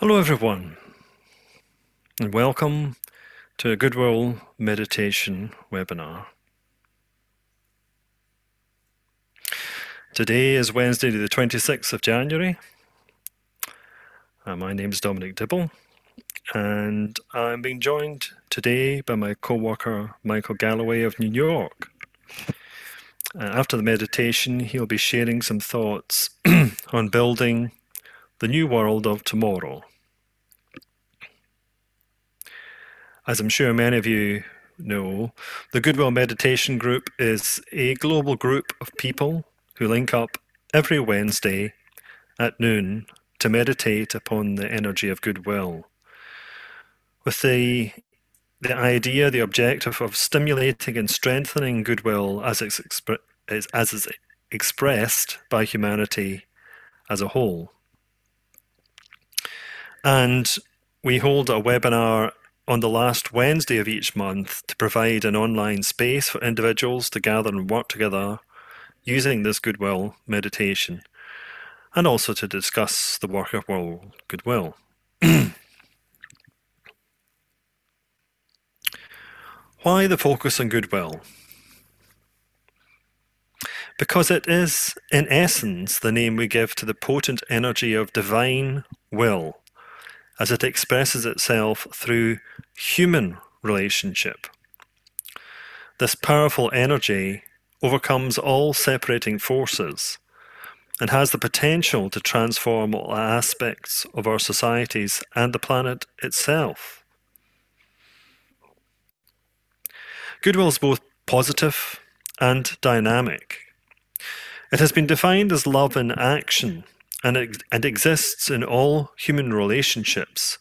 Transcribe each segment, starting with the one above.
Hello, everyone, and welcome to a Goodwill Meditation webinar. Today is Wednesday, the 26th of January. Uh, my name is Dominic Dibble, and I'm being joined today by my co worker Michael Galloway of New York. Uh, after the meditation, he'll be sharing some thoughts on building the new world of tomorrow. As I'm sure many of you know, the Goodwill Meditation Group is a global group of people who link up every Wednesday at noon to meditate upon the energy of goodwill. With the the idea, the objective of stimulating and strengthening goodwill as it's expre- as is expressed by humanity as a whole. And we hold a webinar on the last Wednesday of each month to provide an online space for individuals to gather and work together using this goodwill meditation and also to discuss the work of world goodwill. Why the focus on goodwill? Because it is, in essence, the name we give to the potent energy of divine will as it expresses itself through human relationship. This powerful energy overcomes all separating forces and has the potential to transform all aspects of our societies and the planet itself. Goodwill is both positive and dynamic. It has been defined as love in action and it, exists in all human relationships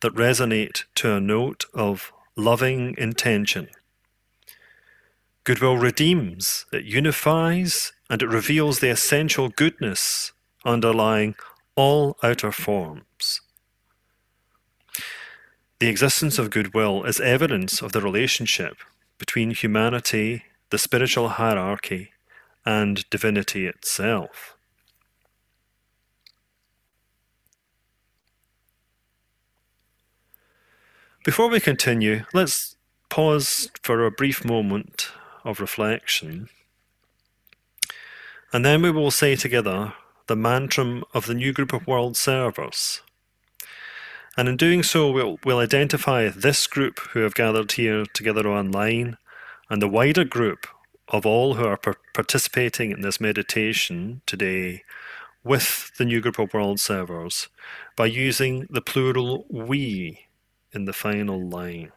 that resonate to a note of loving intention. Goodwill redeems, it unifies, and it reveals the essential goodness underlying all outer forms. The existence of goodwill is evidence of the relationship between humanity, the spiritual hierarchy, and divinity itself. Before we continue, let's pause for a brief moment of reflection. And then we will say together the mantra of the new group of world servers. And in doing so, we'll, we'll identify this group who have gathered here together online and the wider group of all who are par- participating in this meditation today with the new group of world servers by using the plural we in the final line.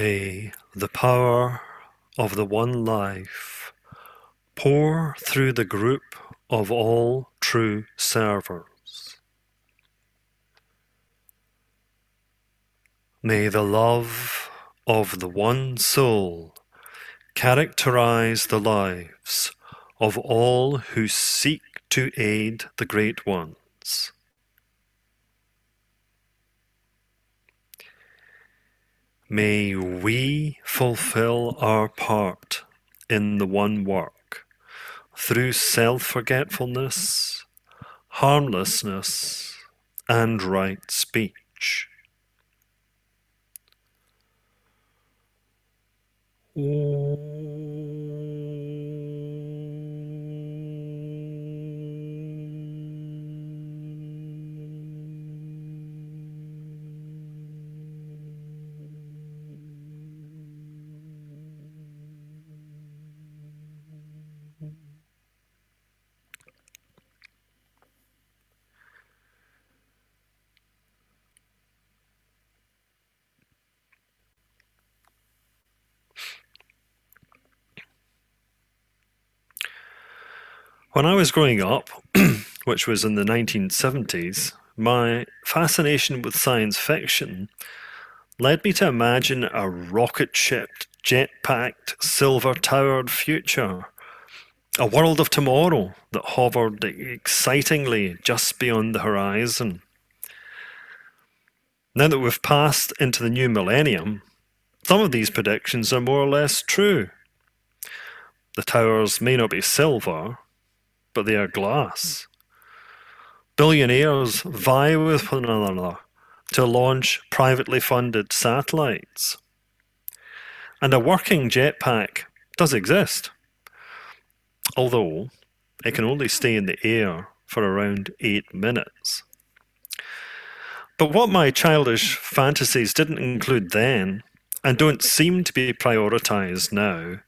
May the power of the One Life pour through the group of all true servers. May the love of the One Soul characterize the lives of all who seek to aid the Great Ones. May we fulfill our part in the one work through self forgetfulness, harmlessness, and right speech. When I was growing up, which was in the 1970s, my fascination with science fiction led me to imagine a rocket shipped, jet packed, silver towered future. A world of tomorrow that hovered excitingly just beyond the horizon. Now that we've passed into the new millennium, some of these predictions are more or less true. The towers may not be silver, but they are glass. Billionaires vie with one another to launch privately funded satellites. And a working jetpack does exist, although it can only stay in the air for around eight minutes. But what my childish fantasies didn't include then, and don't seem to be prioritized now,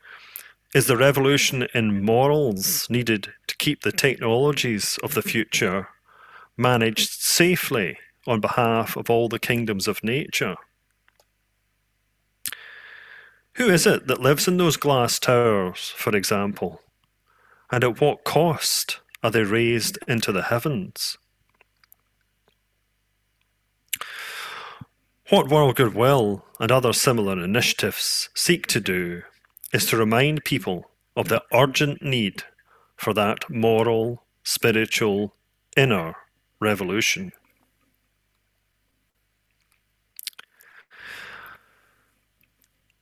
is the revolution in morals needed keep the technologies of the future managed safely on behalf of all the kingdoms of nature. Who is it that lives in those glass towers, for example? And at what cost are they raised into the heavens? What World Goodwill and other similar initiatives seek to do is to remind people of the urgent need for that moral, spiritual, inner revolution.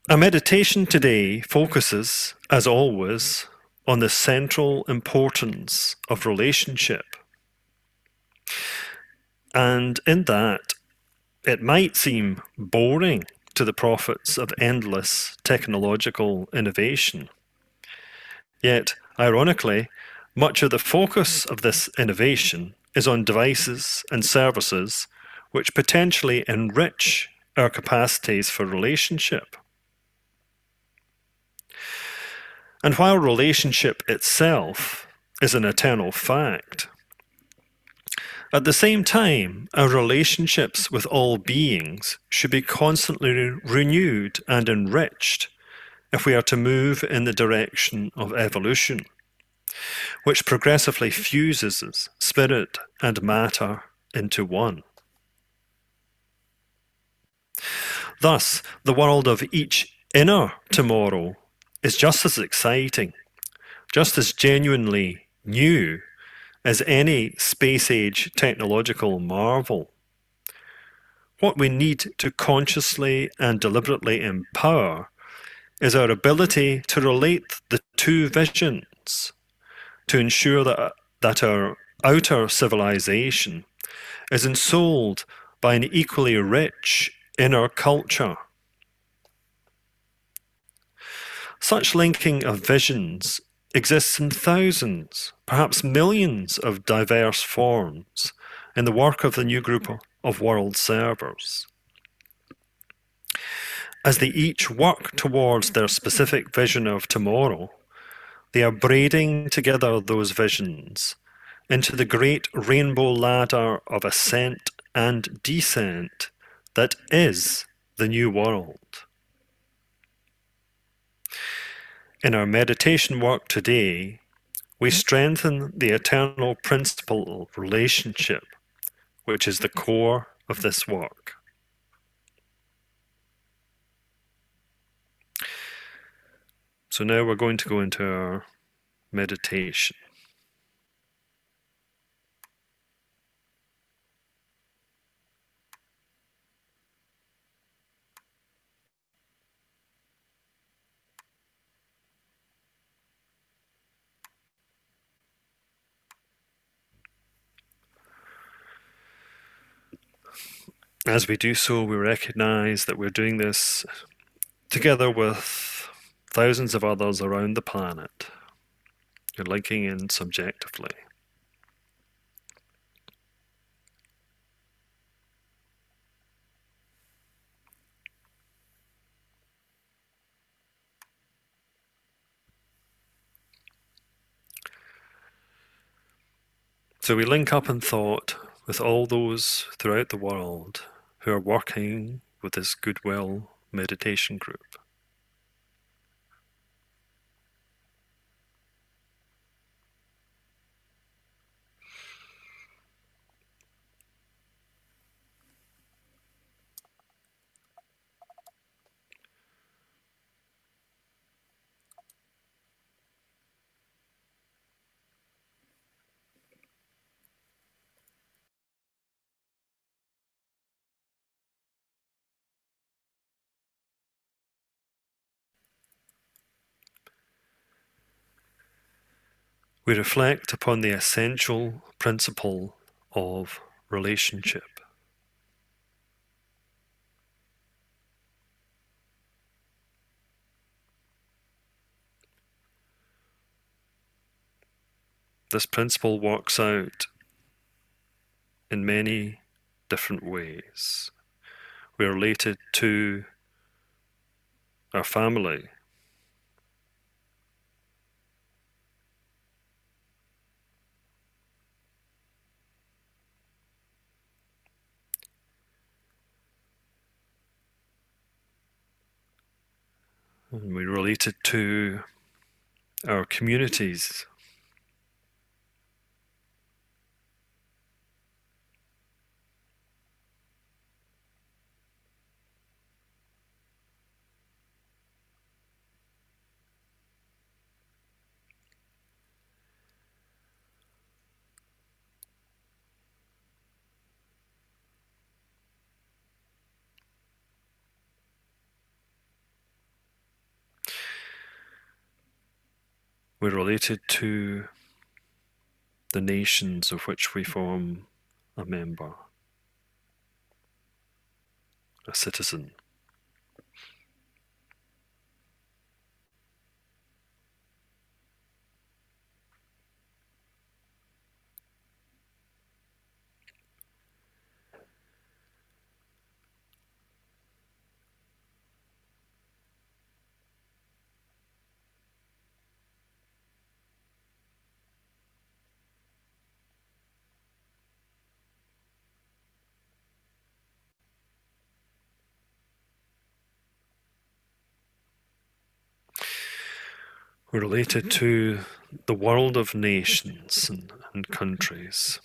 A meditation today focuses, as always, on the central importance of relationship. And in that, it might seem boring to the prophets of endless technological innovation. Yet, ironically, much of the focus of this innovation is on devices and services which potentially enrich our capacities for relationship. And while relationship itself is an eternal fact, at the same time, our relationships with all beings should be constantly renewed and enriched if we are to move in the direction of evolution, which progressively fuses spirit and matter into one. Thus, the world of each inner tomorrow is just as exciting, just as genuinely new as any space age technological marvel. What we need to consciously and deliberately empower is our ability to relate the two visions to ensure that, that our outer civilization is ensouled by an equally rich inner culture Such linking of visions exists in thousands, perhaps millions of diverse forms in the work of the new group of world servers. As they each work towards their specific vision of tomorrow, they are braiding together those visions into the great rainbow ladder of ascent and descent that is the new world. In our meditation work today, we strengthen the eternal principle relationship, which is the core of this work. So now we're going to go into our meditation. As we do so, we recognize that we're doing this together with thousands of others around the planet. You're linking in subjectively. So we link up in thought with all those throughout the world who are working with this Goodwill meditation group. We reflect upon the essential principle of relationship. This principle works out in many different ways. We're related to our family. And we relate it to our communities. We're related to the nations of which we form a member, a citizen. Related to the world of nations and, and countries.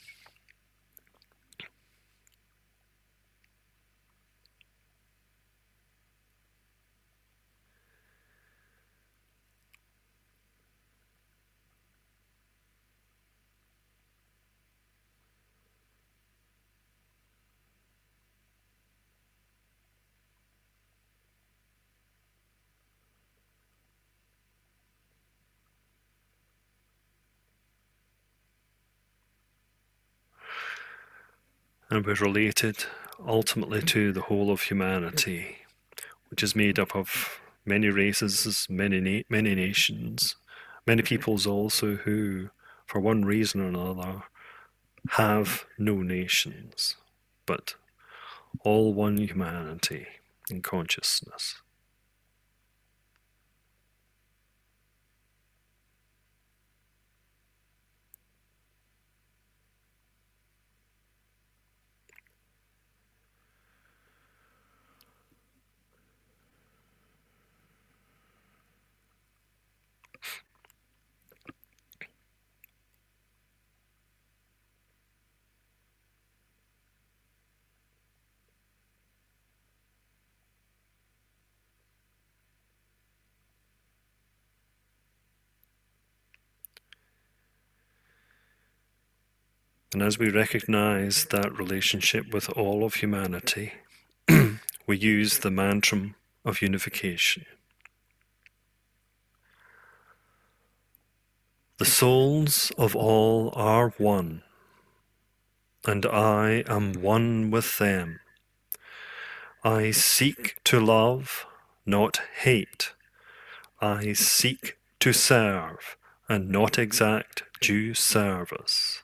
And we're related ultimately to the whole of humanity, which is made up of many races, many na- many nations, many peoples also who, for one reason or another, have no nations, but all one humanity in consciousness. And as we recognize that relationship with all of humanity, we use the mantra of unification. The souls of all are one, and I am one with them. I seek to love, not hate. I seek to serve, and not exact due service.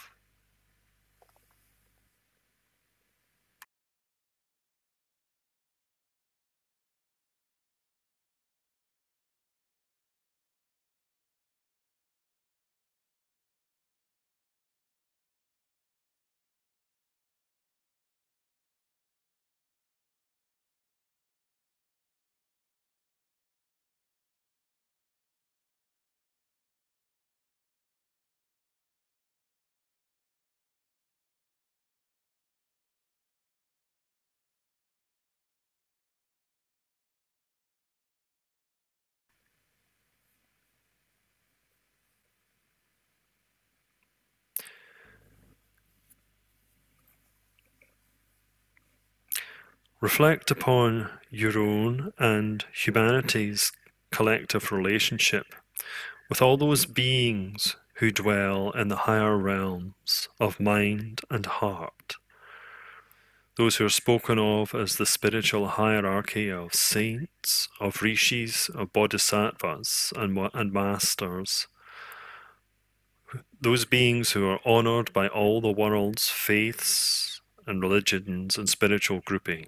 Reflect upon your own and humanity's collective relationship with all those beings who dwell in the higher realms of mind and heart. Those who are spoken of as the spiritual hierarchy of saints, of rishis, of bodhisattvas, and, and masters. Those beings who are honored by all the world's faiths and religions and spiritual groupings.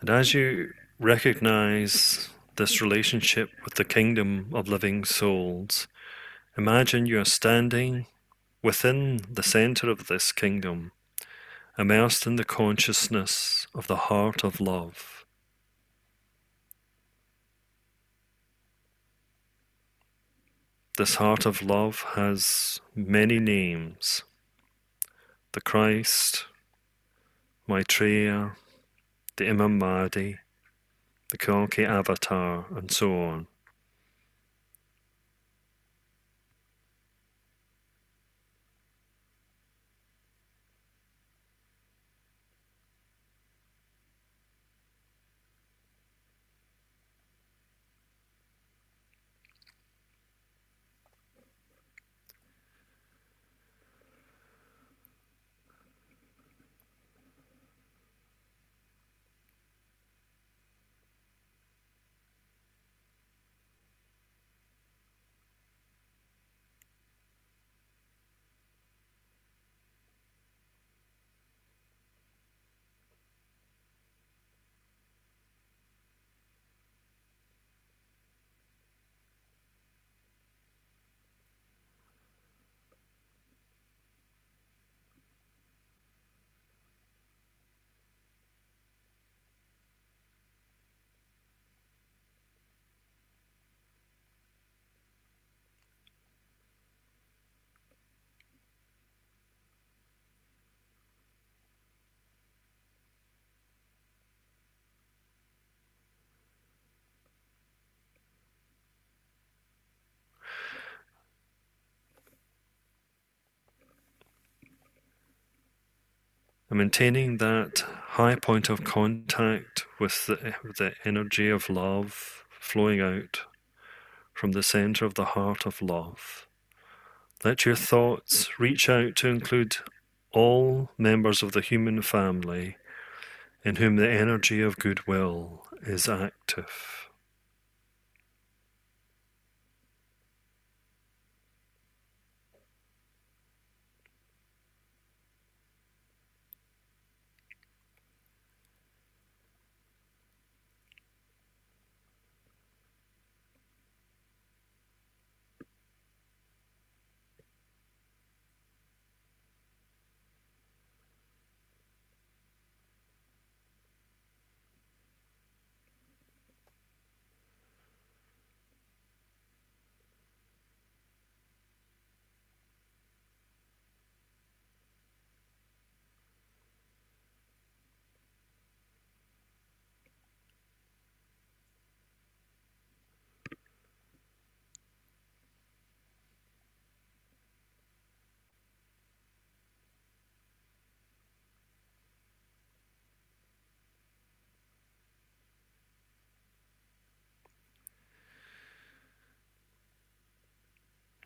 And as you recognize this relationship with the kingdom of living souls, imagine you are standing within the center of this kingdom, immersed in the consciousness of the heart of love. This heart of love has many names the Christ, Maitreya, the Imam Mahdi, the Kalki Avatar, and so on. Maintaining that high point of contact with the, the energy of love flowing out from the center of the heart of love. Let your thoughts reach out to include all members of the human family in whom the energy of goodwill is active.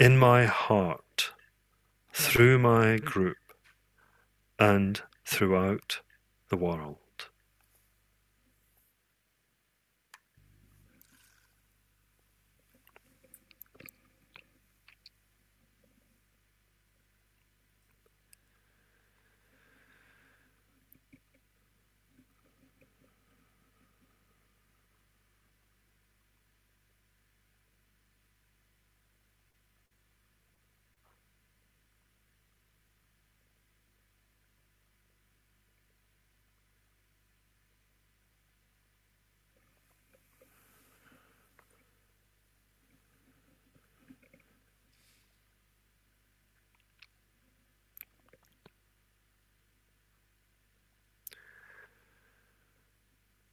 in my heart, through my group, and throughout the world.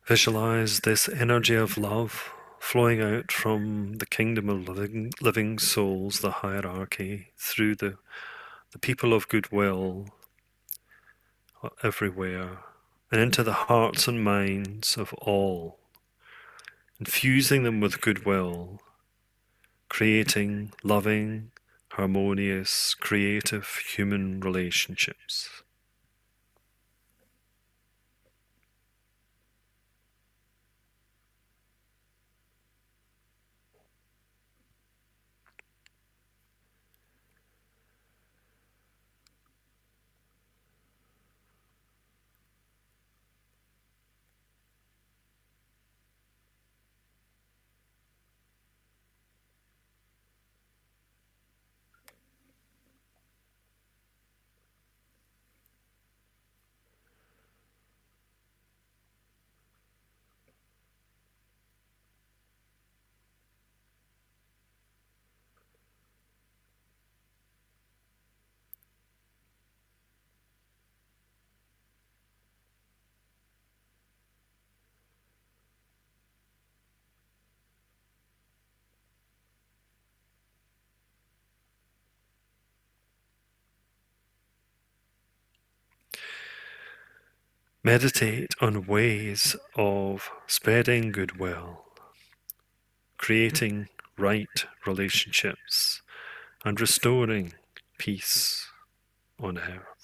Visualize this energy of love flowing out from the kingdom of living, living souls, the hierarchy, through the, the people of goodwill uh, everywhere, and into the hearts and minds of all, infusing them with goodwill, creating loving, harmonious, creative human relationships. Meditate on ways of spreading goodwill, creating right relationships, and restoring peace on earth.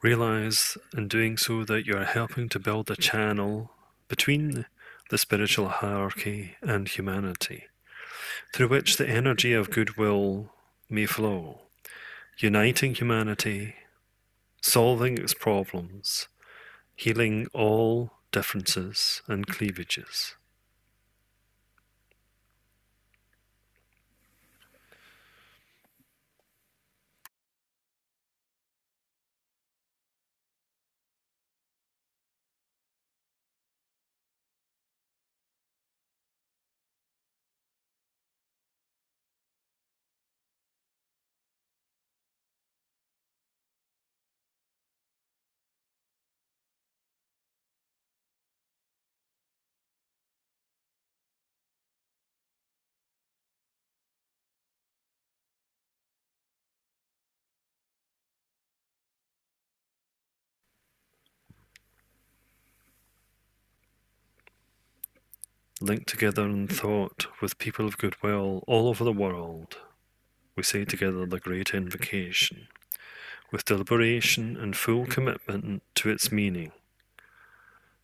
Realize in doing so that you are helping to build a channel between the spiritual hierarchy and humanity, through which the energy of goodwill may flow, uniting humanity, solving its problems, healing all differences and cleavages. Linked together in thought with people of goodwill all over the world, we say together the great invocation, with deliberation and full commitment to its meaning,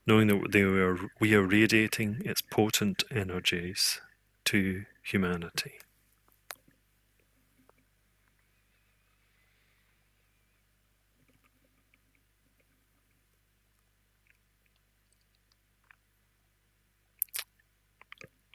knowing that we are radiating its potent energies to humanity.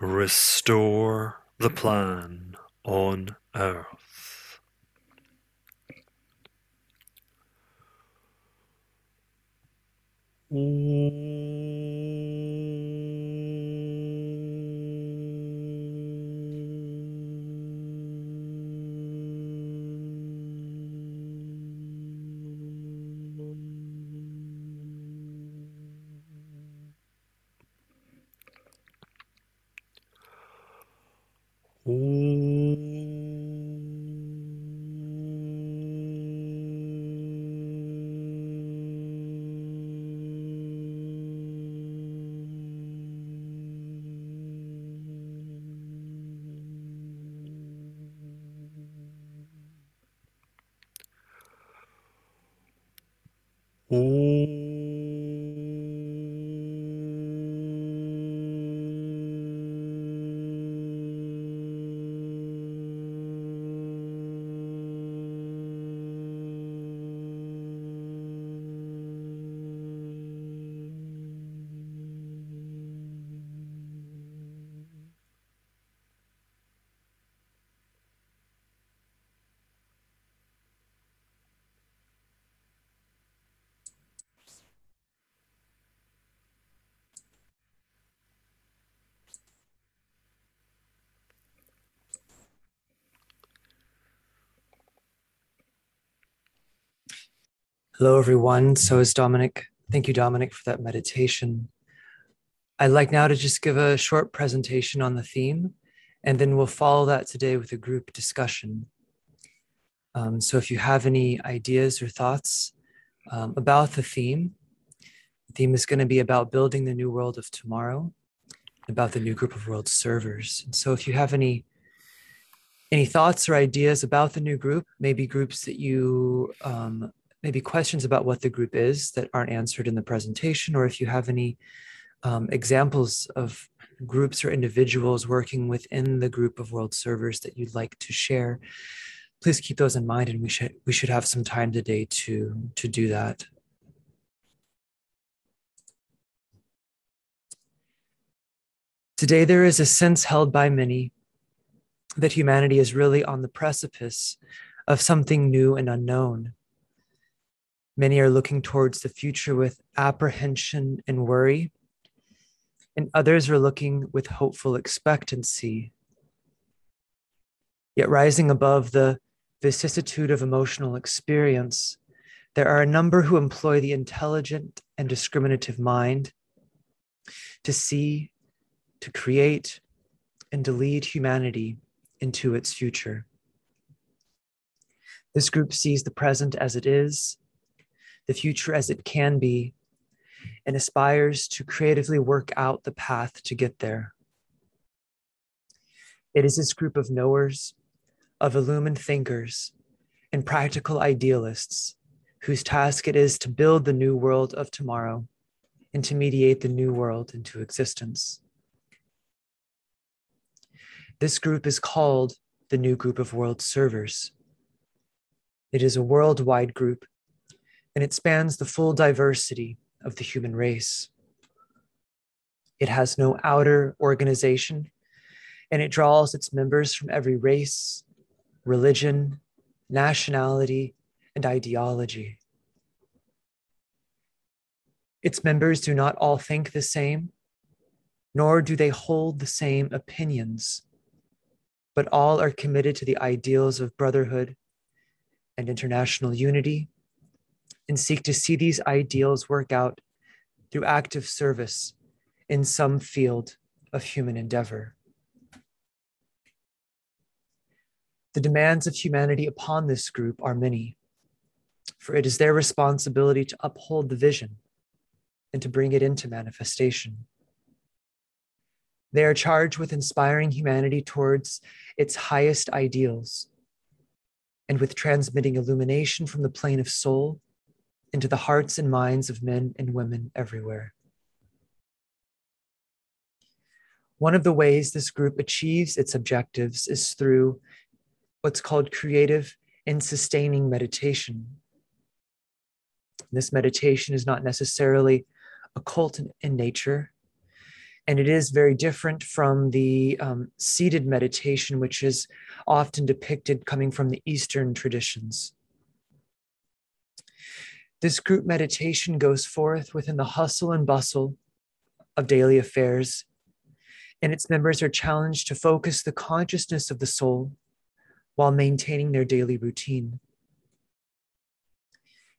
restore the plan on earth. Hello, everyone. So is Dominic. Thank you, Dominic, for that meditation. I'd like now to just give a short presentation on the theme, and then we'll follow that today with a group discussion. Um, so if you have any ideas or thoughts um, about the theme, the theme is going to be about building the new world of tomorrow, about the new group of world servers. And so if you have any any thoughts or ideas about the new group, maybe groups that you um, maybe questions about what the group is that aren't answered in the presentation, or if you have any um, examples of groups or individuals working within the group of world servers that you'd like to share, please keep those in mind, and we should we should have some time today to to do that. Today, there is a sense held by many that humanity is really on the precipice of something new and unknown. Many are looking towards the future with apprehension and worry, and others are looking with hopeful expectancy. Yet, rising above the vicissitude of emotional experience, there are a number who employ the intelligent and discriminative mind to see, to create, and to lead humanity into its future. This group sees the present as it is, the future as it can be, and aspires to creatively work out the path to get there. It is this group of knowers, of illumined thinkers, and practical idealists whose task it is to build the new world of tomorrow and to mediate the new world into existence. This group is called the New Group of World Servers. It is a worldwide group, and it spans the full diversity of the human race. It has no outer organization, and it draws its members from every race, religion, nationality, and ideology. Its members do not all think the same, nor do they hold the same opinions, but all are committed to the ideals of brotherhood and international unity and seek to see these ideals work out through active service in some field of human endeavor. The demands of humanity upon this group are many, for it is their responsibility to uphold the vision and to bring it into manifestation. They are charged with inspiring humanity towards its highest ideals and with transmitting illumination from the plane of soul into the hearts and minds of men and women everywhere. One of the ways this group achieves its objectives is through what's called creative and sustaining meditation. This meditation is not necessarily occult in, nature. And it is very different from the um, seated meditation, which is often depicted coming from the Eastern traditions. This group meditation goes forth within the hustle and bustle of daily affairs, and its members are challenged to focus the consciousness of the soul while maintaining their daily routine.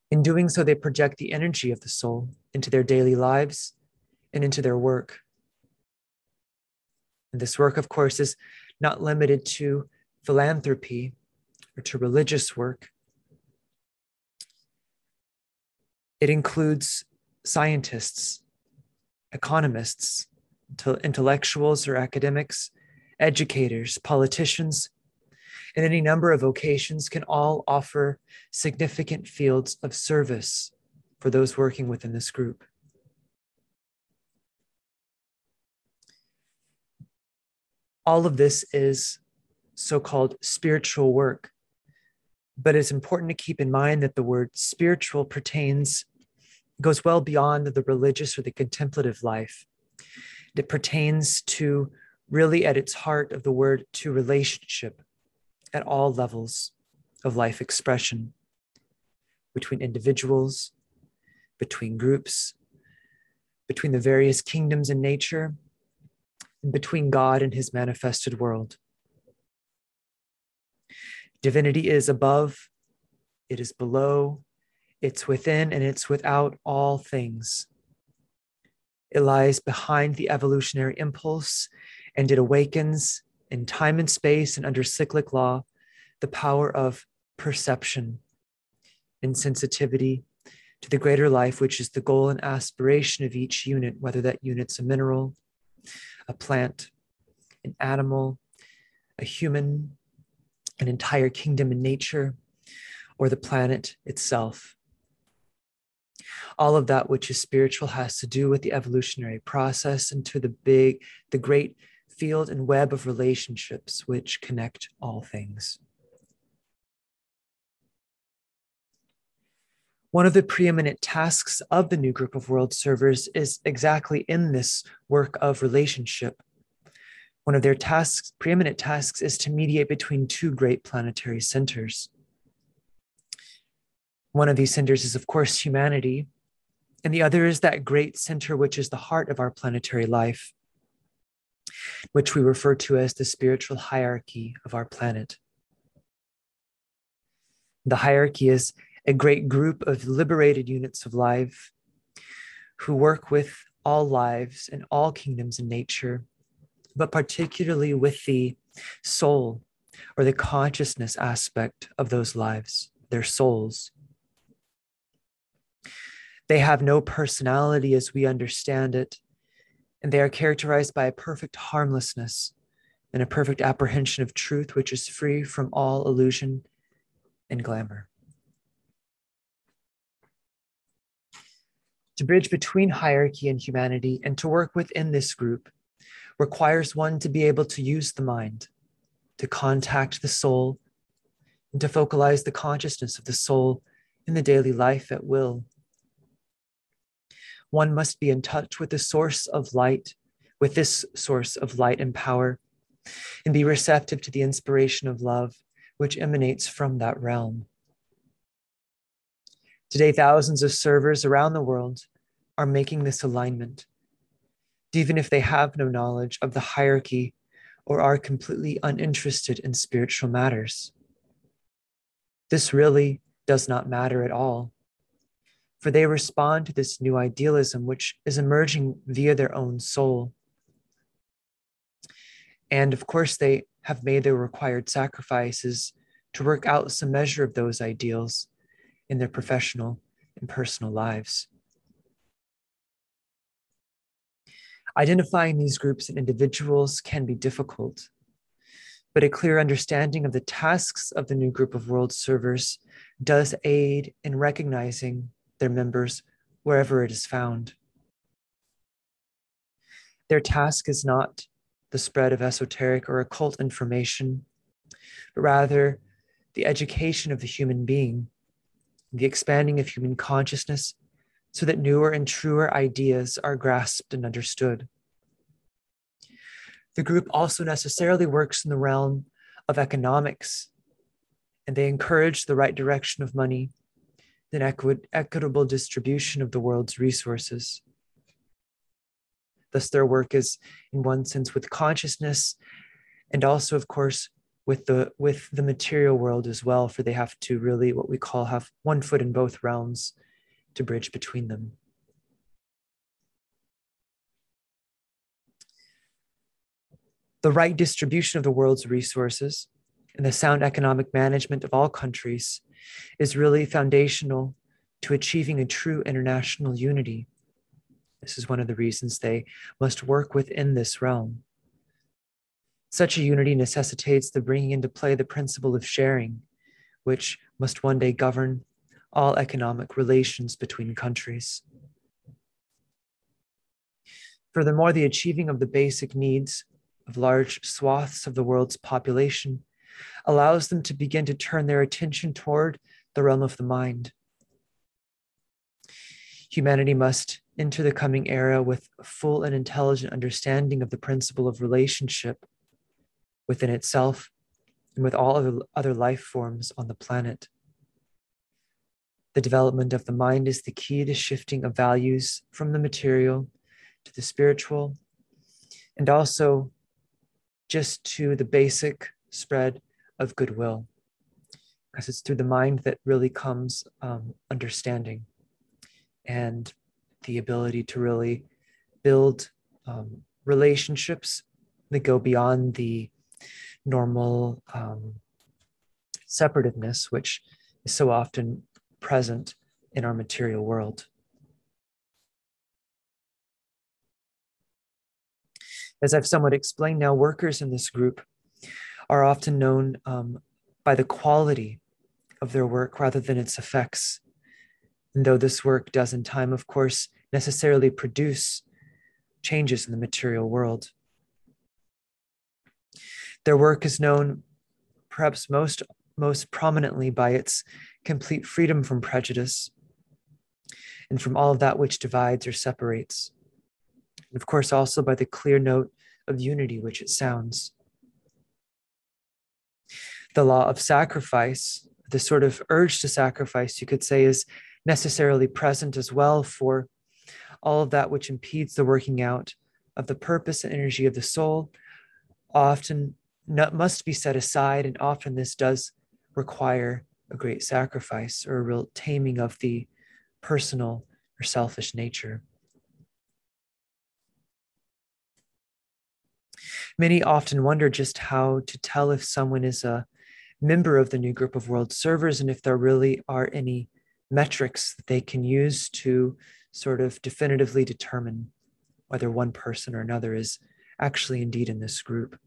In doing so, they project the energy of the soul into their daily lives and into their work. And this work, of course, is not limited to philanthropy or to religious work. It includes scientists, economists, intellectuals or academics, educators, politicians, and any number of vocations can all offer significant fields of service for those working within this group. All of this is so called spiritual work, but it's important to keep in mind that the word spiritual pertains, goes well beyond the religious or the contemplative life. It pertains to really at its heart of the word to relationship at all levels of life expression between individuals, between groups, between the various kingdoms in nature, and between God and his manifested world. Divinity is above, it is below, it's within, and it's without all things. It lies behind the evolutionary impulse, and it awakens in time and space and under cyclic law the power of perception and sensitivity to the greater life, which is the goal and aspiration of each unit, whether that unit's a mineral, a plant, an animal, a human, an entire kingdom in nature, or the planet itself. All of that which is spiritual has to do with the evolutionary process and to the big, the great field and web of relationships which connect all things. One of the preeminent tasks of the new group of world servers is exactly in this work of relationship. One of their tasks, preeminent tasks, is to mediate between two great planetary centers. One of these centers is, of course, humanity, and the other is that great center which is the heart of our planetary life, which we refer to as the spiritual hierarchy of our planet. The hierarchy is a great group of liberated units of life who work with all lives and all kingdoms in nature but particularly with the soul or the consciousness aspect of those lives, their souls. They have no personality as we understand it, and they are characterized by a perfect harmlessness and a perfect apprehension of truth, which is free from all illusion and glamour. To bridge between hierarchy and humanity and to work within this group requires one to be able to use the mind, to contact the soul, and to focalize the consciousness of the soul in the daily life at will. One must be in touch with the source of light, with this source of light and power, and be receptive to the inspiration of love which emanates from that realm. Today, thousands of servers around the world are making this alignment even if they have no knowledge of the hierarchy or are completely uninterested in spiritual matters. This really does not matter at all, for they respond to this new idealism which is emerging via their own soul. And of course, they have made their required sacrifices to work out some measure of those ideals in their professional and personal lives. Identifying these groups and individuals can be difficult, but a clear understanding of the tasks of the new group of world servers does aid in recognizing their members wherever it is found. Their task is not the spread of esoteric or occult information, but rather the education of the human being, the expanding of human consciousness so that newer and truer ideas are grasped and understood. The group also necessarily works in the realm of economics, and they encourage the right direction of money, and equi- equitable distribution of the world's resources. Thus, their work is, in one sense, with consciousness, and also, of course, with the with the material world as well. For they have to really, what we call, have one foot in both realms to bridge between them. The right distribution of the world's resources and the sound economic management of all countries is really foundational to achieving a true international unity. This is one of the reasons they must work within this realm. Such a unity necessitates the bringing into play the principle of sharing, which must one day govern all economic relations between countries. Furthermore, the achieving of the basic needs of large swaths of the world's population allows them to begin to turn their attention toward the realm of the mind. Humanity must enter the coming era with full and intelligent understanding of the principle of relationship within itself and with all other, other life forms on the planet. The development of the mind is the key to shifting of values from the material to the spiritual, and also just to the basic spread of goodwill. Because it's through the mind that really comes um, understanding and the ability to really build um, relationships that go beyond the normal um, separativeness, which is so often present in our material world. As I've somewhat explained now, workers in this group are often known um, by the quality of their work rather than its effects. And though this work does, in time, of course, necessarily produce changes in the material world, their work is known perhaps most, most prominently by its complete freedom from prejudice and from all of that which divides or separates. And of course, also by the clear note of unity which it sounds. The law of sacrifice, the sort of urge to sacrifice, you could say, is necessarily present as well for all of that which impedes the working out of the purpose and energy of the soul often must be set aside and often this does require a great sacrifice or a real taming of the personal or selfish nature. Many often wonder just how to tell if someone is a member of the new group of world servers and if there really are any metrics that they can use to sort of definitively determine whether one person or another is actually indeed in this group.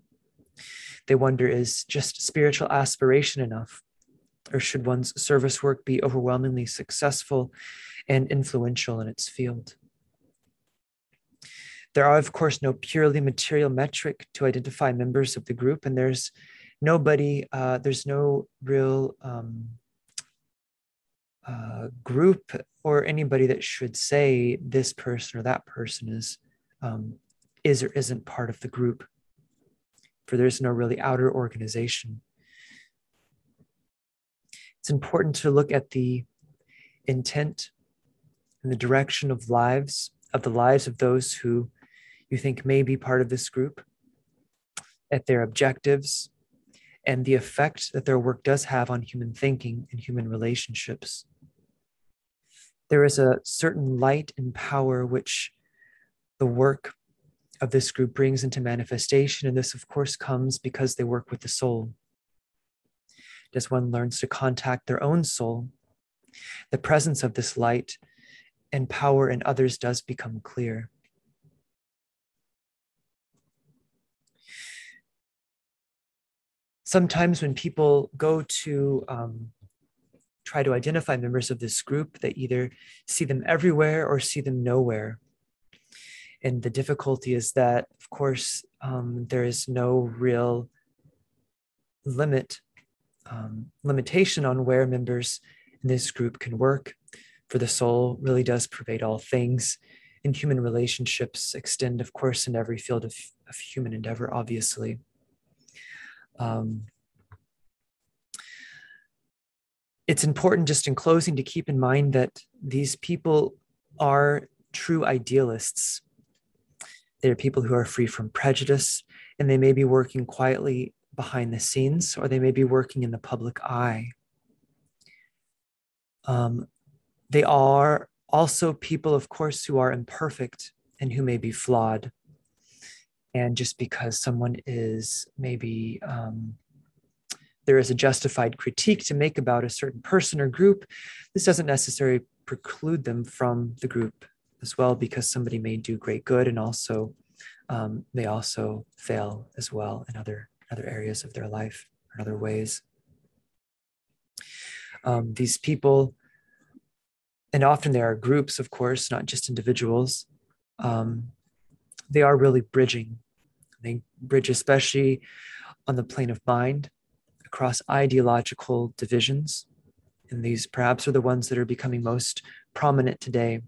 They wonder is just spiritual aspiration enough? Or should one's service work be overwhelmingly successful and influential in its field? There are, of course, no purely material metric to identify members of the group, and there's nobody, uh, there's no real um, uh, group or anybody that should say this person or that person is um, is or isn't part of the group. For there's no really outer organization. It's important to look at the intent and the direction of lives of the lives of those who you think may be part of this group, at their objectives, and the effect that their work does have on human thinking and human relationships. There is a certain light and power which the work of this group brings into manifestation, and this, of course, comes because they work with the soul. As one learns to contact their own soul, the presence of this light and power in others does become clear. Sometimes when people go to um, try to identify members of this group, they either see them everywhere or see them nowhere. And the difficulty is that, of course, um, there is no real limit, um, limitation on where members in this group can work. For the soul really does pervade all things. And human relationships extend, of course, in every field of, of human endeavor, obviously. Um, it's important just in closing to keep in mind that these people are true idealists. They're people who are free from prejudice, and they may be working quietly behind the scenes, or they may be working in the public eye. Um, they are also people, of course, who are imperfect and who may be flawed and just because someone is maybe um, there is a justified critique to make about a certain person or group this doesn't necessarily preclude them from the group as well because somebody may do great good and also um, may also fail as well in other other areas of their life or other ways. Um, these people and often there are groups of course not just individuals um, they are really bridging they bridge especially on the plane of mind across ideological divisions. And these perhaps are the ones that are becoming most prominent today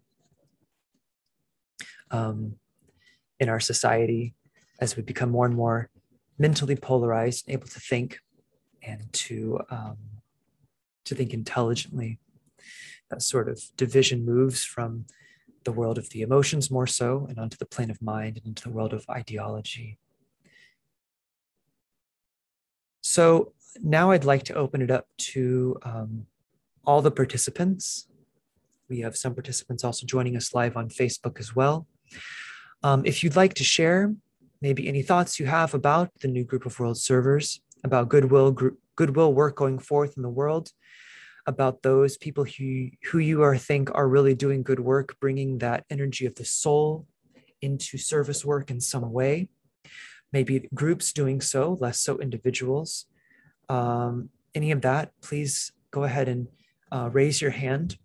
um, in our society as we become more and more mentally polarized, able to think and to um, to think intelligently. That sort of division moves from the world of the emotions more so and onto the plane of mind and into the world of ideology. So now I'd like to open it up to um, all the participants. We have some participants also joining us live on Facebook as well. Um, if you'd like to share maybe any thoughts you have about the new group of world servers, about goodwill, group, goodwill work going forth in the world, about those people who, who you are think are really doing good work, bringing that energy of the soul into service work in some way, maybe groups doing so, less so individuals. Um, any of that, please go ahead and uh, raise your hand.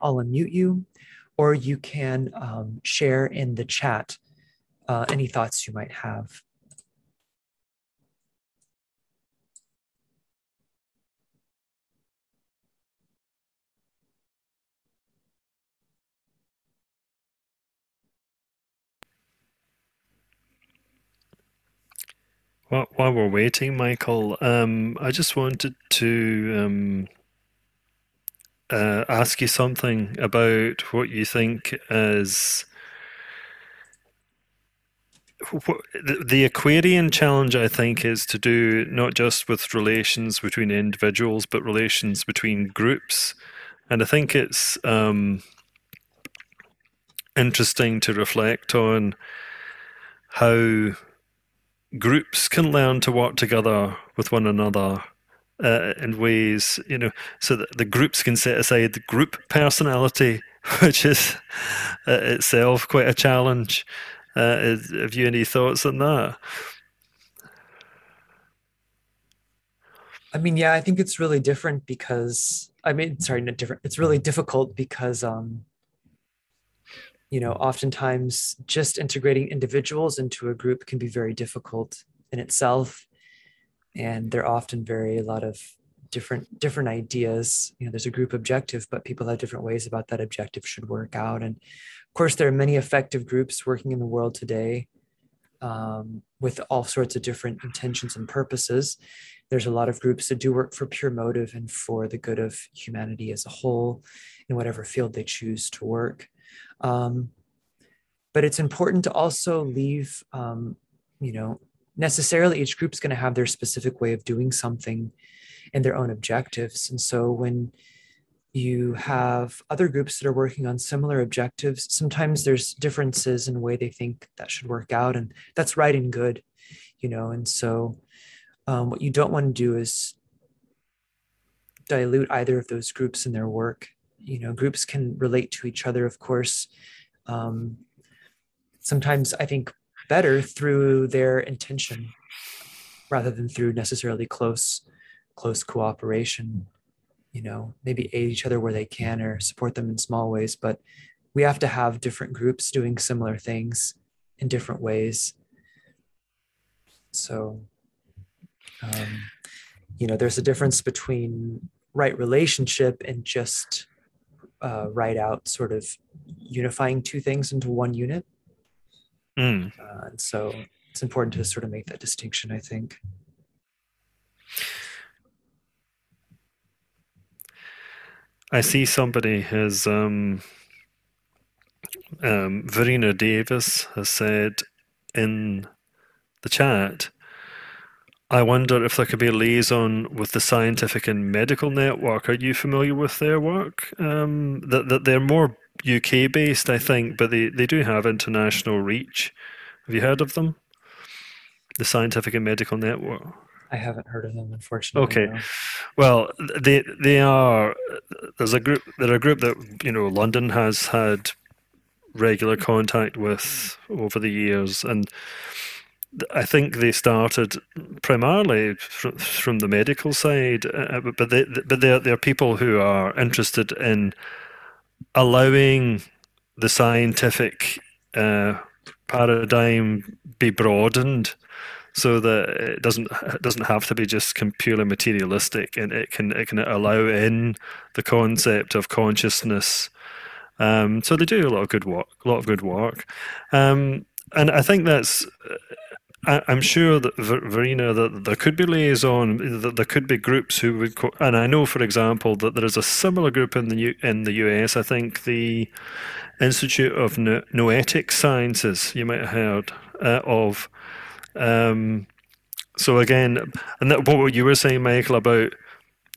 I'll unmute you, or you can um, share in the chat uh, any thoughts you might have. While, while we're waiting, Michael, um, I just wanted to um, uh, ask you something about what you think is the Aquarian challenge. I think is to do not just with relations between individuals, but relations between groups, and I think it's um, interesting to reflect on how groups can learn to work together with one another uh, in ways, you know, so that the groups can set aside the group personality, which is uh, itself quite a challenge. Uh, is, have you any thoughts on that? I mean, yeah, I think it's really different because I mean, sorry, not different. It's really difficult because, um, you know, oftentimes just integrating individuals into a group can be very difficult in itself, and they're often very a lot of different different ideas. You know, there's a group objective, but people have different ways about that objective should work out. And of course, there are many effective groups working in the world today um, with all sorts of different intentions and purposes there's a lot of groups that do work for pure motive and for the good of humanity as a whole in whatever field they choose to work. Um, but it's important to also leave, um, you know, necessarily each group's going to have their specific way of doing something and their own objectives. And so when you have other groups that are working on similar objectives, sometimes there's differences in the way they think that should work out. And that's right and good, you know, and so um, what you don't want to do is dilute either of those groups in their work. You know, groups can relate to each other, of course. Um, sometimes I think better through their intention rather than through necessarily close close cooperation you know maybe aid each other where they can or support them in small ways but we have to have different groups doing similar things in different ways so um, you know there's a difference between right relationship and just uh, right out sort of unifying two things into one unit mm. uh, and so it's important to sort of make that distinction i think i see somebody has um, um, Verena Davis has said in the chat I wonder if there could be a liaison with the Scientific and Medical Network. Are you familiar with their work? Um, that, that they're more UK based, I think, but they, they do have international reach. Have you heard of them? The Scientific and Medical Network. I haven't heard of them, unfortunately. Okay, no. well, they they are. There's a group. They're a group that you know London has had regular contact with over the years, and I think they started primarily from, from the medical side, uh, but they, but they're they're people who are interested in allowing the scientific uh, paradigm be broadened so that it doesn't it doesn't have to be just purely materialistic and it can it can allow in the concept of consciousness. Um, so they do a lot of good work a lot of good work. Um, and I think that's I, am sure that Verena, that there could be liaison, that there could be groups who would, co- and I know, for example, that there is a similar group in the U, in the US. I think the Institute of no- Noetic Sciences, you might have heard uh, of. Um, so again, and that, what you were saying, Michael, about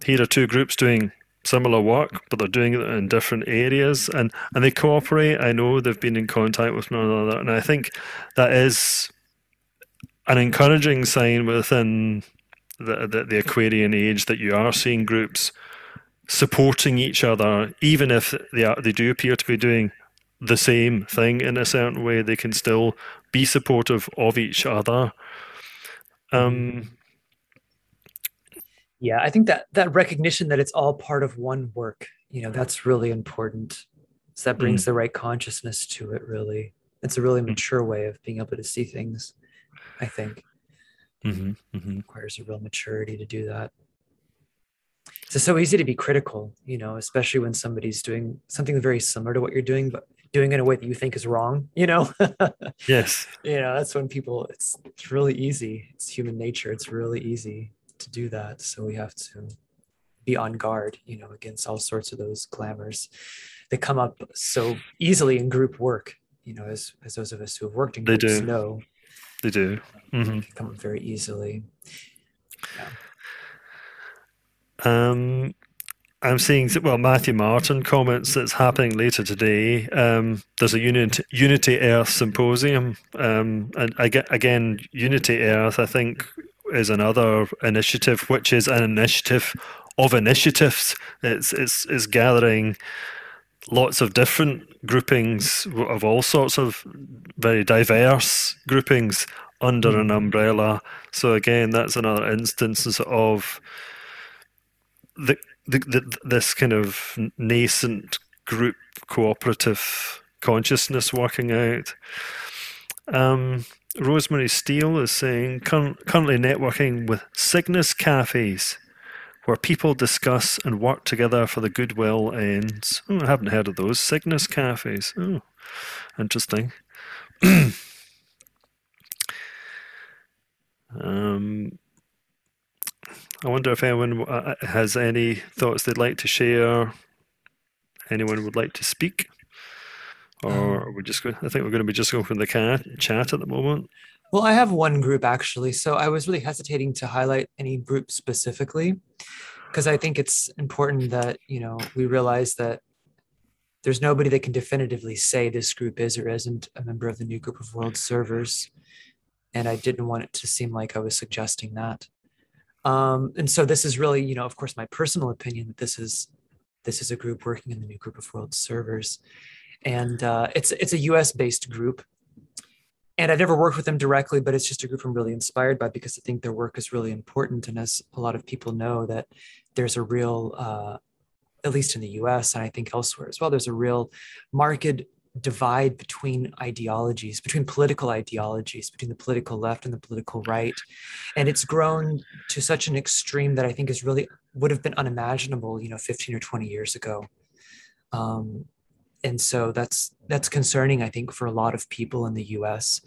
here are two groups doing similar work, but they're doing it in different areas, and and they cooperate. I know they've been in contact with one another, and I think that is an encouraging sign within the, the, the Aquarian age that you are seeing groups supporting each other, even if they are, they do appear to be doing the same thing in a certain way, they can still be supportive of each other. Um, yeah, I think that that recognition that it's all part of one work, you know, that's really important. So that brings mm. the right consciousness to it. Really, it's a really mm. mature way of being able to see things. I think. Mm-hmm, mm-hmm. requires a real maturity to do that. It's so easy to be critical, you know, especially when somebody's doing something very similar to what you're doing, but doing it in a way that you think is wrong, you know? yes. You know, that's when people, it's, it's really easy. It's human nature. It's really easy to do that. So we have to be on guard, you know, against all sorts of those glamours that come up so easily in group work, you know, as, as those of us who have worked in groups know. They do. Mm-hmm. They come up very easily. Yeah. Um, I'm seeing well Matthew Martin comments that's happening later today. Um, there's a Unity, Unity Earth symposium, um, and again Unity Earth I think is another initiative, which is an initiative of initiatives. It's it's it's gathering lots of different groupings of all sorts of very diverse groupings under an mm-hmm. umbrella. So again, that's another instance of the, the, the this kind of nascent group cooperative consciousness working out. Um, Rosemary Steele is saying currently networking with Cygnus cafes where people discuss and work together for the goodwill ends. Oh, I haven't heard of those. Cygnus cafes. Oh, interesting. um, I wonder if anyone uh, uh, has any thoughts they'd like to share. Anyone would like to speak? Or um, we're just going, I think we're going to be just going from the cat, chat at the moment. Well, I have one group actually. So I was really hesitating to highlight any group specifically because I think it's important that, you know, we realize that there's nobody that can definitively say this group is or isn't a member of the new group of world servers. And I didn't want it to seem like I was suggesting that. Um, and so this is really, you know, of course, my personal opinion that this is this is a group working in the new group of world servers, and uh, it's it's a U.S. based group. And I've never worked with them directly, but it's just a group I'm really inspired by because I think their work is really important. And as a lot of people know, that there's a real, uh, at least in the U.S. and I think elsewhere as well, there's a real market divide between ideologies, between political ideologies, between the political left and the political right. And it's grown to such an extreme that I think is really would have been unimaginable, you know, 15 or 20 years ago. Um, and so that's that's concerning, I think, for a lot of people in the US.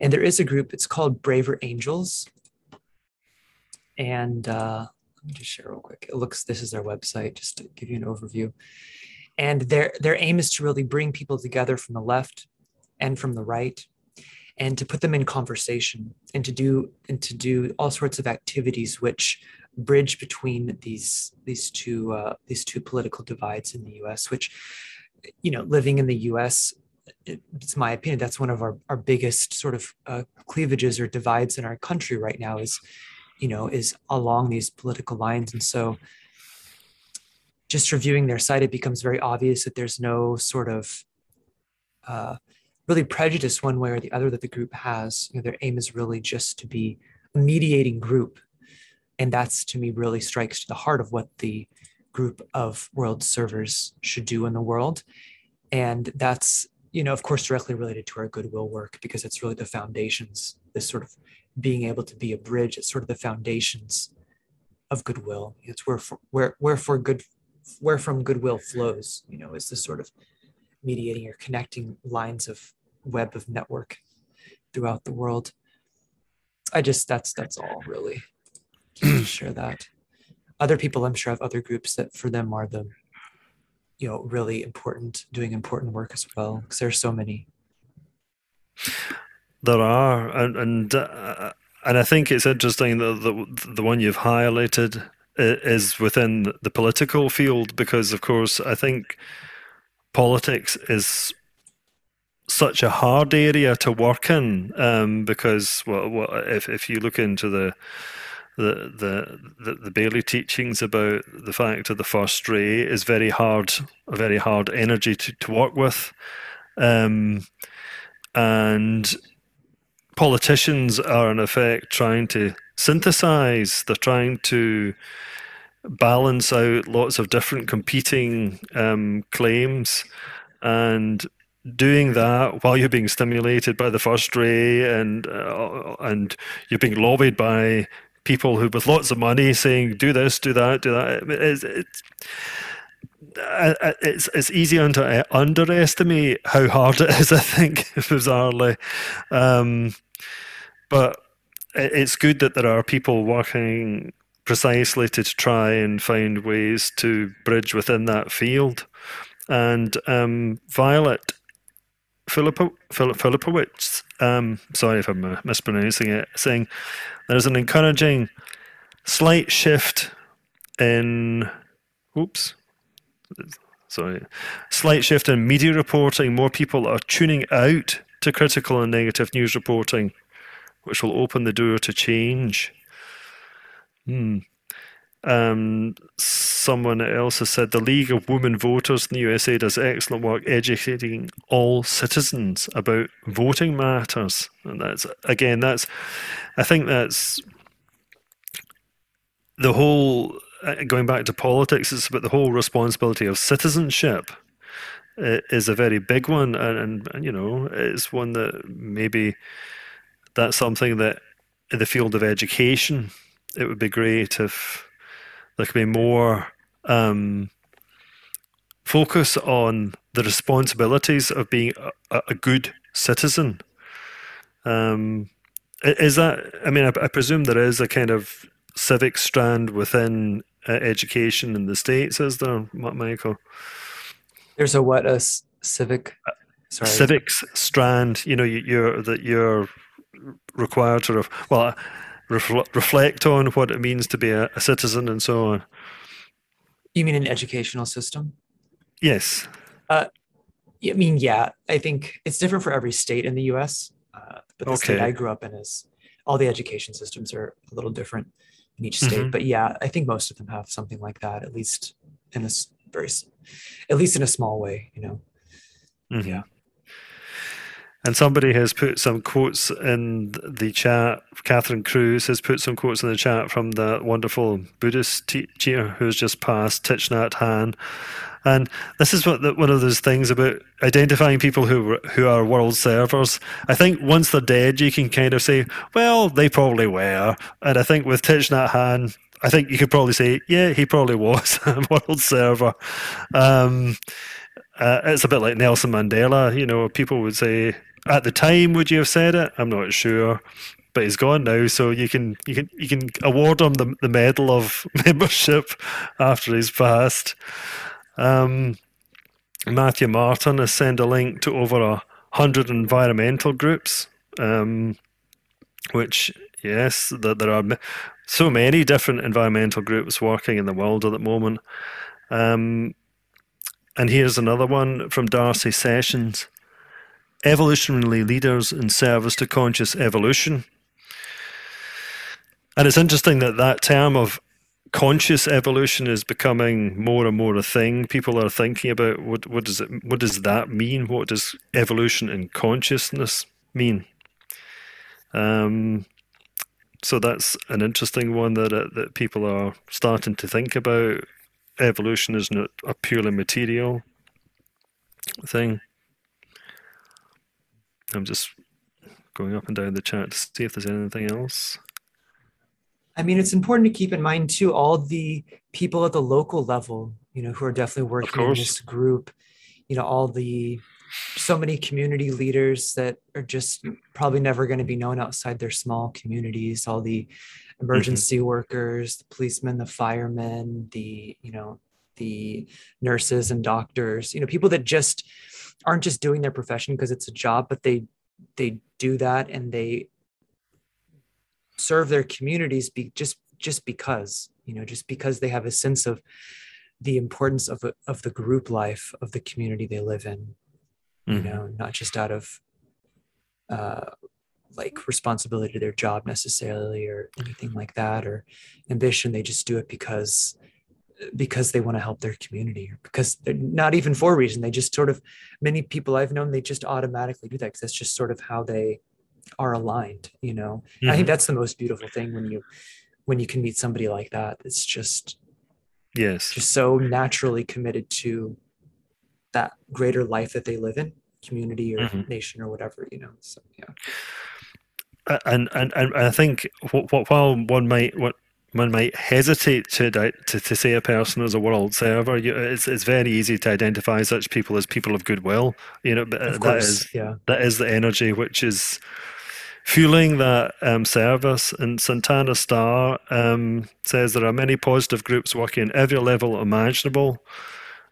And there is a group, it's called Braver Angels. And uh, let me just share real quick. It looks, this is their website, just to give you an overview and their their aim is to really bring people together from the left and from the right and to put them in conversation and to do and to do all sorts of activities which bridge between these these two uh, these two political divides in the US which you know living in the US it's my opinion that's one of our, our biggest sort of uh, cleavages or divides in our country right now is you know is along these political lines and so just reviewing their site, it becomes very obvious that there's no sort of uh, really prejudice one way or the other that the group has. You know, their aim is really just to be a mediating group. And that's to me really strikes to the heart of what the group of world servers should do in the world. And that's, you know, of course, directly related to our goodwill work because it's really the foundations, this sort of being able to be a bridge, it's sort of the foundations of goodwill. It's where for, where where for good where from goodwill flows you know is this sort of mediating or connecting lines of web of network throughout the world i just that's that's all really share that other people i'm sure have other groups that for them are the you know really important doing important work as well because there's so many. There are and and uh, and i think it's interesting that the the one you've highlighted is within the political field because, of course, I think politics is such a hard area to work in um, because well, well, if if you look into the the, the the Bailey teachings about the fact of the first ray is very hard, a very hard energy to, to work with, um, and politicians are in effect trying to synthesize. They're trying to balance out lots of different competing um, claims and doing that while you're being stimulated by the first ray and uh, and you're being lobbied by people who with lots of money saying do this do that do that it's it's, it's, it's easy to underestimate how hard it is i think bizarrely um, but it's good that there are people working precisely to try and find ways to bridge within that field. And um, Violet Filipowicz, um, sorry if I'm mispronouncing it, saying there's an encouraging slight shift in oops, sorry, slight shift in media reporting. More people are tuning out to critical and negative news reporting, which will open the door to change. Hmm. Um, someone else has said the League of Women Voters in the USA does excellent work educating all citizens about voting matters, and that's again, that's I think that's the whole uh, going back to politics. It's about the whole responsibility of citizenship is a very big one, and, and you know, it's one that maybe that's something that in the field of education, it would be great if there could be more um, focus on the responsibilities of being a, a good citizen. Um, is that? I mean, I, I, presume there is a kind of civic strand within uh, education in the states, is there, Michael? There's a what a civic. Sorry. Civics strand. You know, you, are that you're required to. Ref, well, reflect on what it means to be a, a citizen and so on. You mean an educational system? Yes. Uh, I mean, yeah, I think it's different for every state in the U.S. Uh, but the okay. state I grew up in is all the education systems are a little different in each state. Mm-hmm. But yeah, I think most of them have something like that, at least in a very, at least in a small way. You know. Mm-hmm. Yeah. And somebody has put some quotes in the chat. Catherine Cruz has put some quotes in the chat from the wonderful Buddhist teacher who's just passed, Thich Nhat Hanh. And this is what the, one of those things about identifying people who who are world servers. I think once they're dead, you can kind of say, well, they probably were. And I think with Thich Nhat Hanh, I think you could probably say, yeah, he probably was a world server. Um, uh, it's a bit like Nelson Mandela. You know, people would say, at the time, would you have said it? I'm not sure, but he's gone now, so you can you can you can award him the the medal of membership after he's passed. Um, Matthew Martin has sent a link to over a hundred environmental groups, um, which yes, that there are so many different environmental groups working in the world at the moment. Um, and here's another one from Darcy Sessions evolutionary leaders in service to conscious evolution. And it's interesting that that term of conscious evolution is becoming more and more a thing. People are thinking about what what does it what does that mean? What does evolution in consciousness mean? Um, so that's an interesting one that uh, that people are starting to think about. Evolution is not a purely material thing. I'm just going up and down the chat to see if there's anything else. I mean, it's important to keep in mind too all the people at the local level, you know, who are definitely working in this group. You know, all the so many community leaders that are just probably never going to be known outside their small communities. All the emergency mm-hmm. workers, the policemen, the firemen, the you know, the nurses and doctors. You know, people that just aren't just doing their profession because it's a job, but they they do that and they serve their communities be just just because you know just because they have a sense of the importance of of the group life of the community they live in mm-hmm. you know not just out of uh like responsibility to their job necessarily or anything like that or ambition they just do it because because they want to help their community or because they're not even for a reason they just sort of many people i've known they just automatically do that because that's just sort of how they are aligned you know mm-hmm. i think mm-hmm. that's the most beautiful thing when you when you can meet somebody like that it's just yes just so naturally committed to that greater life that they live in community or mm-hmm. nation or whatever you know so yeah and and, and i think what while one might what one might hesitate to, to, to say a person is a world server. It's, it's very easy to identify such people as people of goodwill. You know, but uh, that is yeah. that is the energy which is fueling that um, service. And Santana Star um, says there are many positive groups working at every level imaginable.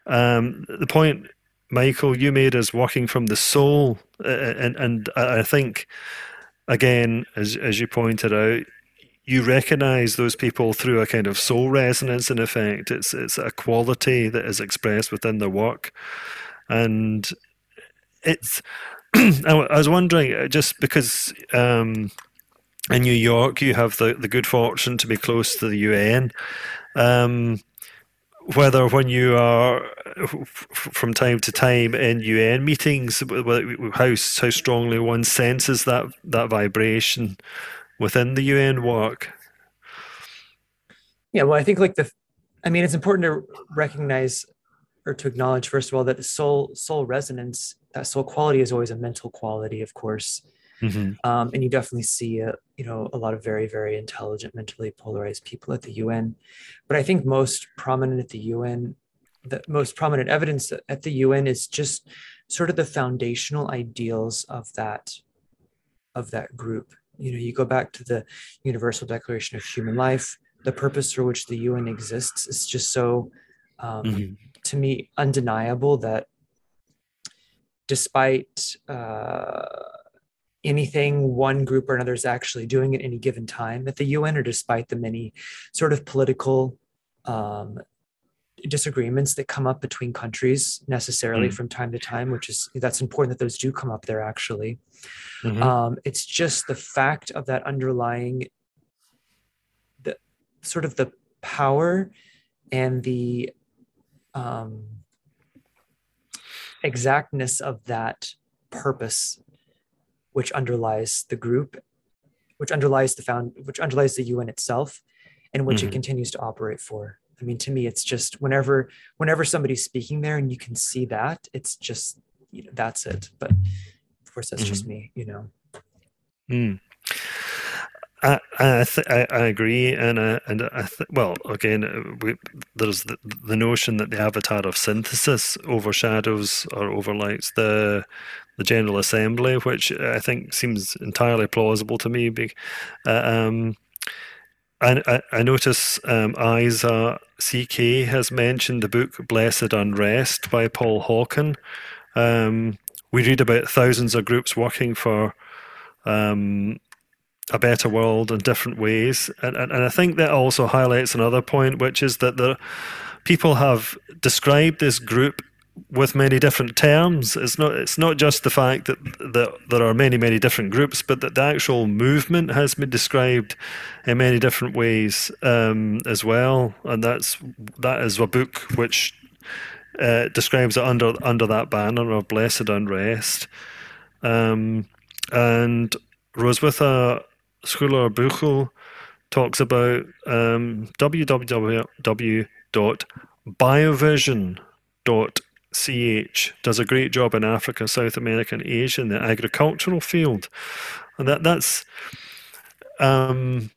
Um, the point, Michael, you made is working from the soul, uh, and and I think again, as as you pointed out you recognize those people through a kind of soul resonance in effect. It's it's a quality that is expressed within the work. And it's I was wondering uh, just because um, in New York you have the, the good fortune to be close to the UN um, whether when you are from time to time in UN meetings, how how strongly one senses that that vibration within the UN work. Yeah, well, I think like the, I mean, it's important to recognize or to acknowledge first of all that the soul soul resonance, that soul quality is always a mental quality, of course. Mm-hmm. Um, and you definitely see, a, you know, a lot of very, very intelligent, mentally polarized people at the UN. But I think most prominent at the UN, the most prominent evidence at the UN is just sort of the foundational ideals of that, of that group. You know, you go back to the Universal Declaration of Human Life. The purpose for which the UN exists is just so, um, mm-hmm. to me, undeniable that despite uh, anything one group or another is actually doing at any given time at the UN, or despite the many sort of political um, disagreements that come up between countries necessarily mm. from time to time, which is that's important that those do come up there actually. Mm-hmm. Um, it's just the fact of that underlying the sort of the power and the um, exactness of that purpose which underlies the group, which underlies the found, which underlies the UN itself, and which mm-hmm. it continues to operate for. I mean, to me, it's just whenever whenever somebody's speaking there and you can see that, it's just you know that's it. But of course, that's mm-hmm. just me, you know. Mm. I I, th- I, I agree, and I, and I th- well again, uh, we, there's the, the notion that the avatar of synthesis overshadows or overlights the the General Assembly, which I think seems entirely plausible to me. Uh, um, I, I, notice um, Isa CK has mentioned the book Blessed Unrest by Paul Hawken. Um, we read about thousands of groups working for um, a better world in different ways. And, and, and I think that also highlights another point, which is that the people have described this group with many different terms. It's not it's not just the fact that, that there are many many different groups, but that the actual movement has been described in many different ways um, as well. And that's that is a book which uh, describes it under under that banner of blessed unrest. Um, and Roswitha Schuler Buchel talks about um, www.biovision.com CH does a great job in Africa, South America, and Asia in the agricultural field, and that that's. Um,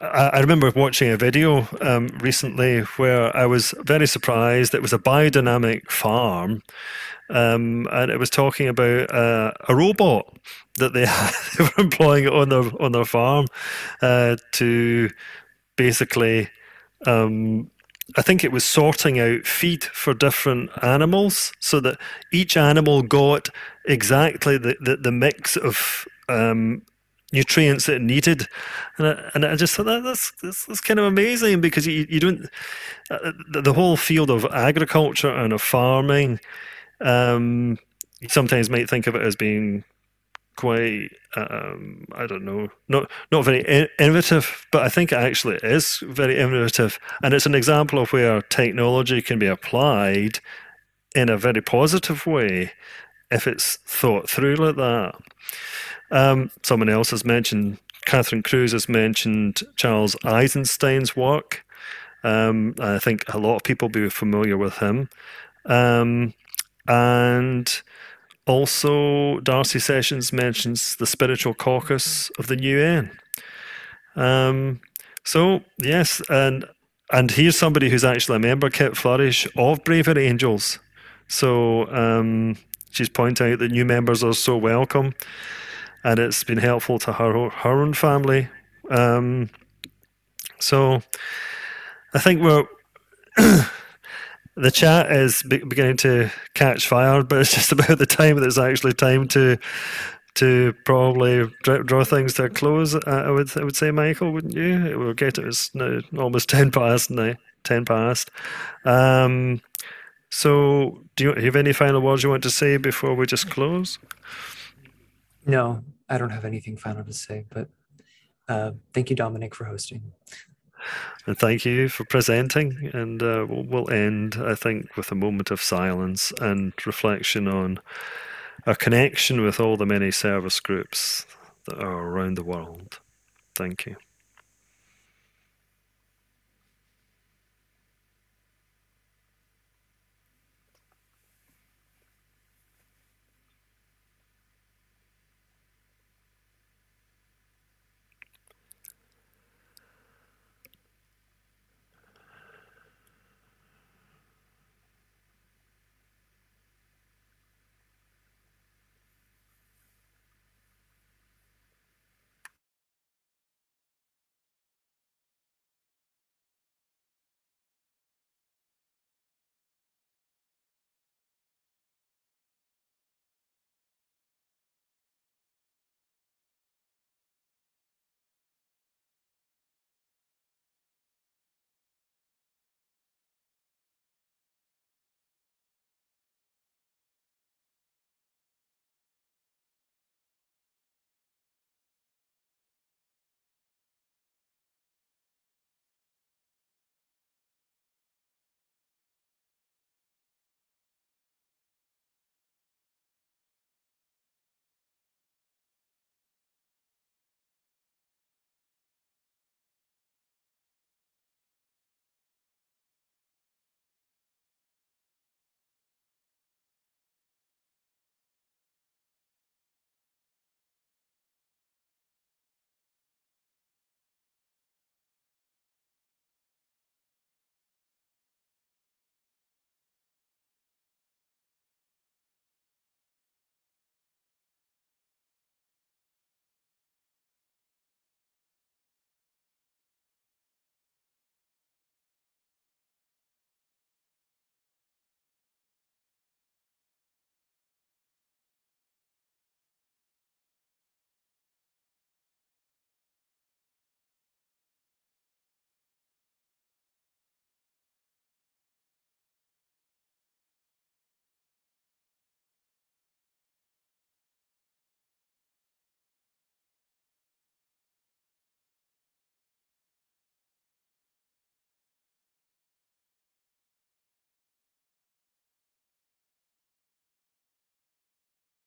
I, remember watching a video um, recently where I was very surprised. It was a biodynamic farm, um, and it was talking about uh, a robot that they, had, they were employing on their on their farm uh, to basically um, I think it was sorting out feed for different animals so that each animal got exactly the, the, the mix of um, nutrients that it needed. And I, and I just thought that, that's, that's, that's kind of amazing because you, you don't, uh, the, the, whole field of agriculture and of farming, um, you sometimes might think of it as being quite um, I don't know not not very innovative but I think it actually is very innovative. And it's an example of where technology can be applied in a very positive way if it's thought through like that. Um, someone else has mentioned Catherine Cruz has mentioned Charles Eisenstein's work. Um, I think a lot of people will be familiar with him. Um, and also, Darcy Sessions mentions the spiritual caucus of the UN. Um, so yes, and and here's somebody who's actually a member, Kit Flourish, of Braver Angels. So um, she's pointing out that new members are so welcome, and it's been helpful to her her own family. Um, so I think we're the chat is beginning to catch fire, but it's just about the time that it's actually time to to probably draw things to a close. I would I would say, Michael, wouldn't you? We'll get it. It's now almost ten past now. Ten past. Um, so, do you have any final words you want to say before we just close? No, I don't have anything final to say, but uh, thank you, Dominic, for hosting. And thank you for presenting. And uh, we'll, end, I think, with a moment of silence and reflection on a connection with all the many service groups that are around the world. Thank you.